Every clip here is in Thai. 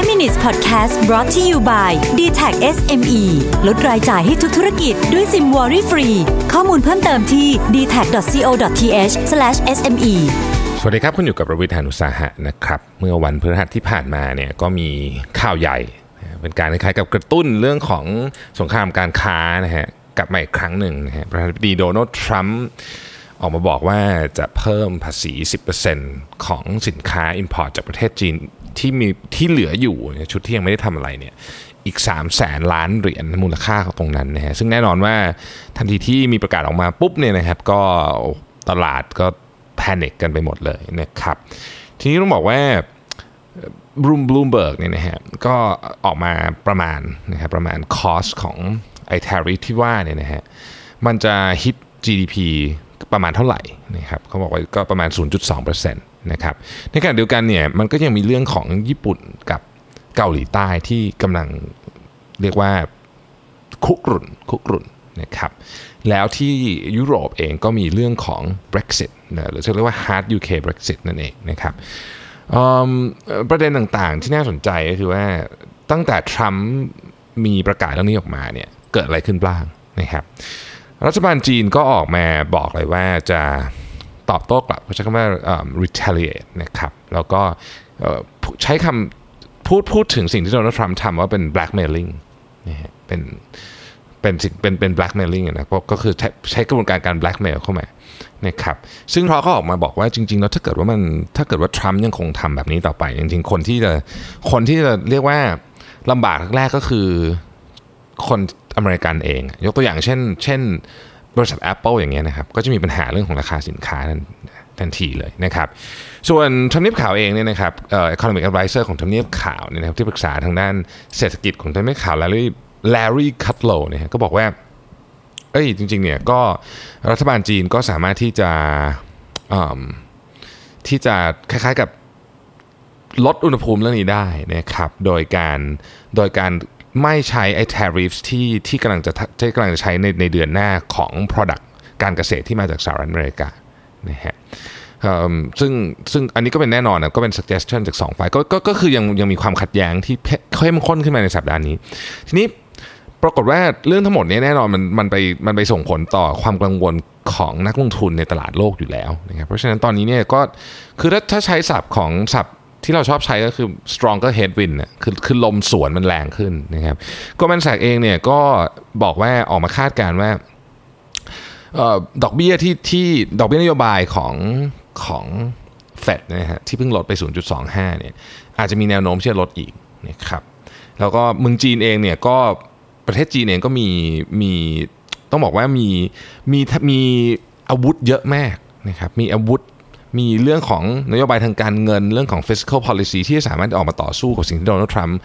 5 minutes podcast brought to you by d t a c SME ลดรายจ่ายให้ทุกธุรกิจด้วยซิมวอรี่ฟรี ข้อมูลเพิ่มเติมที่ d t a c c o t h s m e สวัสดีครับ คุณอยู่กับประวิทยานุสาหะนะครับ เมื่อวันพฤหัสที่ผ่านมาเนี่ยก็มีข่าวใหญ่ เป็นการคล้ายๆกับกระตุ้นเรื่องของสงครามการค้านะฮะกลับมาอีกครั้งหนึ่งนะฮะประธานาธิบดีโดนัลด์ทรัมป์ออกมาบอกว่าจะเพิ่มภาษี 10%ของสินค้า Import จากประเทศจีน ที่มีที่เหลืออยู่ชุดที่ยังไม่ได้ทำอะไรเนี่ยอีก3 0 0แสนล้านเหรียญมูลค่าของตรงนั้นนะฮะซึ่งแน่นอนว่าทันทีที่มีประกาศออกมาปุ๊บเนี่ยนะครับก็ตลาดก็ panic กันไปหมดเลยนะครับทีนี้ต้องบอกว่า Bloom Bloomberg เนี่ยนะฮะก็ออกมาประมาณนะครับประมาณ cost ของไอ้ tariff ที่ว่าเนี่ยนะฮะมันจะฮิต GDP ประมาณเท่าไหร่นะครับเขาบอกว่าก็ประมาณ 0.2%น นะครับในขณะเดียวกันเนี่ยมันก็ยังมีเรื่องของญี่ปุ่นกับเกาหลีใต้ที่กำลังเรียกว่าคุกรุ่นคุกรุ่นนะครับแล้วที่ยุโรปเองก็มีเรื่องของ Brexit นะหรือเรียกว่า hard UK Brexit นั่นเองนะครับประเด็นต่างๆที่น่าสนใจก็คือว่าตั้งแต่ทรัมป์มีประกาศเรื่องนี้ออกมาเนี่ยเกิดอะไรขึ้นบ้างนะครับรัฐบาลจีนก็ออกมาบอกเลยว่าจะ ตอบโต้กลับเขาใช้คำว่า retaliate นะครับแล้วก็ใช้คำพูดพูดถึงสิ่งที่โดนัลด์ทรัมป์ทำว่าเป็น blackmailing นะฮะเป็นเป็นเป็นเป็น blackmailing นะก็คือใช้ใช้กระบวนการการ blackmail เข้ามานะครับซึ่งพอเขาออกมาบอกว่าจริง ๆ แล้วถ้าเกิดว่ามันถ้าเกิดว่าทรัมป์ยังคงทำแบบนี้ต่อไป จริง ๆ คนที่จะคนที่จะเรียกว่าลำบากแรกก็คือคนอเมริกันเอง ยกตัวอย่างเช่น เช่น บริษัท Apple อย่างเงี้ยนะครับก็จะมีปัญหาเรื่องของราคาสินค้าทันทีเลยนะครับส่วนทำเนียบข่าวเองเนี่ยนะครับเอ่อ economic advisor ของทำเนียบข่าวเนี่ยนะครับที่ปรึกษาทางด้านเศรษฐกิจของทำเนียบข่าว Larry Larry Kudlow เนี่ยก็บอกว่าเอ้ยจริงๆเนี่ยก็รัฐบาลจีนก็สามารถที่จะที่จะคล้ายๆกับลดอุณหภูมิเรื่องนี้ได้นะครับโดยการโดยการ ไม่ใช้ไอ้ tariffs ที่ที่กำลังจะที่กำลังจะใช้ในในเดือนหน้าของ product การเกษตรที่มาจากสหรัฐอเมริกานะฮะซึ่งซึ่งอันนี้ก็เป็นแน่นอนนะก็เป็น suggestion จากสองฝ่ายก็ก็ก็คือยังยังมีความขัดแย้งที่เข้มข้นขึ้นมาในสัปดาห์นี้ ทีนี้ปรากฏว่าเรื่องทั้งหมดนี้แน่นอนมันมันไปมันไปส่งผลต่อความกังวลของนักลงทุนในตลาดโลกอยู่แล้วนะครับเพราะฉะนั้นตอนนี้เนี่ยก็คือถ้าถ้าใช้ศัพท์ของศัพท์ ที่เราชอบใช้ก็คือ stronger headwind นะคือคือลมสวนมันแรงขึ้นนะครับก็แมนแสกเองเนี่ยก็บอกว่าออกมาคาดการณ์ว่าดอกเบี้ยที่ที่ดอกเบี้ยนโยบายของของเฟดนะฮะที่เพิ่งลดไป 0.25เนี่ยอาจจะมีแนวโน้มที่จะลดอีกนะครับแล้วก็เมืองจีนเองเนี่ยก็ประเทศจีนเองก็มีมีต้องบอกว่ามีมีมีอาวุธเยอะมากนะครับมีอาวุธ มีเรื่องของนโยบายทางการเงินเรื่องของ fiscal policy ที่สามารถออกมาต่อสู้กับสิ่งที่โดนัลด์ทรัมป์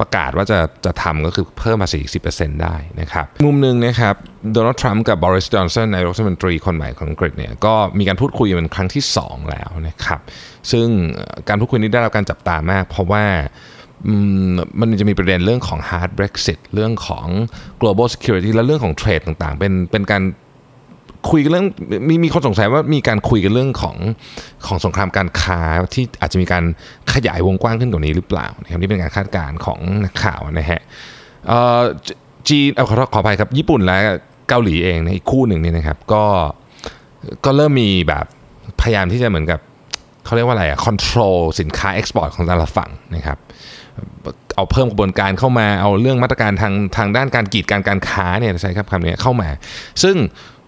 ประกาศว่าจะจะทำก็คือเพิ่มภาษี10%ได้นะครับ มุมหนึ่งนะครับโดนัลด์ทรัมป์กับบริสจอนสันนายรัฐมนตรีคนใหม่ของอังกฤษเนี่ยก็มีการพูดคุยเป็นครั้งที่ 2 แล้วนะครับ ซึ่งการพูดคุยนี้ได้รับการจับตามาก เพราะว่ามันจะมีประเด็นเรื่องของ hard Brexit เรื่องของ global security และเรื่องของเทรดต่างๆ เป็นเป็นการ คุยกันเรื่องมีมีคนสงสัยว่ามีการคุยกันเรื่องของของสงครามการค้าที่อาจจะมีการขยายวงกว้างขึ้นกว่านี้หรือเปล่านะครับนี่เป็นการคาดการณ์ของนักข่าวนะฮะจีนเอาขอขออภัยครับญี่ปุ่นและเกาหลีเองในอีกคู่หนึ่งนี่นะครับก็ก็เริ่มมีแบบพยายามที่จะเหมือนกับเขาเรียกว่าอะไรอะ control สินค้า export ของแต่ละฝั่งนะครับเอาเพิ่มกระบวนการเข้ามาเอาเรื่องมาตรการทางทางด้านการกีดกันการค้าเนี่ยใช่ครับคำนี้เข้ามา ซึ่ง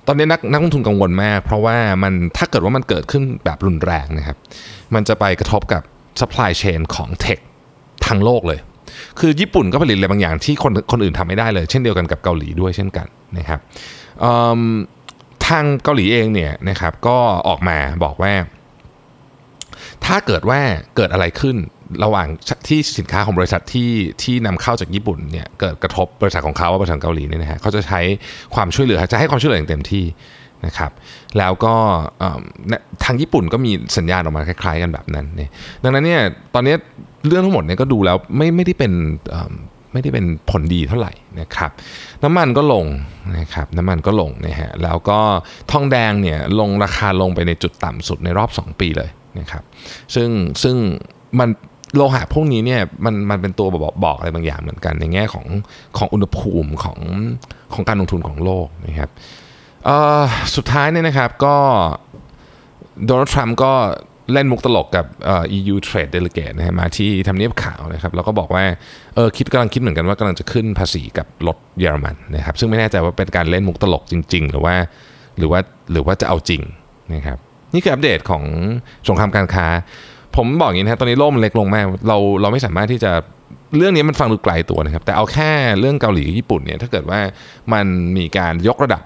ตอนนี้นักนักลงทุนกังวลมาก เพราะว่ามันถ้าเกิดว่ามันเกิดขึ้นแบบรุนแรงนะครับ มันจะไปกระทบกับ supply chain ของ tech ทั้งโลกเลย คือญี่ปุ่นก็ผลิตอะไรบางอย่างที่คนคนอื่นทำไม่ได้เลย เช่นเดียวกันกับเกาหลีด้วยเช่นกันนะครับทางเกาหลีเองเนี่ยนะครับก็ออกมาบอกว่า ถ้าเกิดว่าเกิดอะไรขึ้น ระหว่างที่สินค้าของบริษัทที่ที่นำเข้าจากญี่ปุ่นเนี่ยเกิดกระทบบริษัทของเขาว่าบริษัทเกาหลีเนี่ยนะฮะเขาจะใช้ความช่วยเหลือจะให้ความช่วยเหลืออย่างเต็มที่นะครับแล้วก็ทางญี่ปุ่นก็มีสัญญาณออกมาคล้ายๆกันแบบนั้นเนี่ยดังนั้นเนี่ยตอนนี้เรื่องทั้งหมดเนี่ยก็ดูแล้วไม่ไม่ได้เป็นไม่ได้เป็นผลดีเท่าไหร่นะครับน้ำมันก็ลงนะครับน้ำมันก็ลงนะฮะแล้วก็ทองแดงเนี่ยลงราคาลงไปในจุดต่ำสุดในรอบ 2 ปีเลยนะครับซึ่งซึ่งมัน โลหะพวกนี้เนี่ยมันมันเป็นตัวบอกบอกอะไรบางอย่างเหมือนกัน ในแง่ของของอุณหภูมิของของการลงทุนของโลกนะครับสุดท้ายเนี่ยนะครับก็โดนัลด์ทรัมป์ก็เล่นมุกตลกกับ EU Trade Delegate นะฮะมาที่ทำเนียบขาวนะครับแล้วก็บอกว่าเออคิดกำลังคิดเหมือนกันว่ากำลังจะขึ้นภาษีกับรถเยอรมันนะครับซึ่งไม่แน่ใจว่าเป็นการเล่นมุกตลกจริง ๆ หรือว่าหรือว่าหรือว่าจะเอาจริงนะครับนี่คืออัปเดตของสงครามการค้า ผมบอกอย่างนี้นะตอนนี้โลกมันเล็กลงมาก เราเราไม่สามารถที่จะเรื่องนี้มันฟังดูไกลตัวนะครับ แต่เอาแค่เรื่องเกาหลีกับญี่ปุ่นเนี่ยถ้าเกิดว่ามันมีการยกระดับ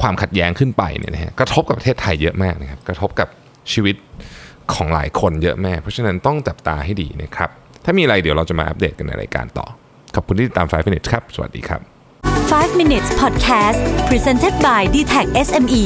ความขัดแย้งขึ้นไปเนี่ยนะฮะกระทบกับประเทศไทยเยอะมากนะครับกระทบกับชีวิตของหลายคนเยอะแม่ เพราะฉะนั้นต้องจับตาให้ดีนะครับ ถ้ามีอะไรเดี๋ยวเราจะมาอัปเดตกันในรายการต่อ ขอบคุณที่ติดตาม 5 minutes ครับ สวัสดีครับ 5 minutes podcast presented by d t e c h SME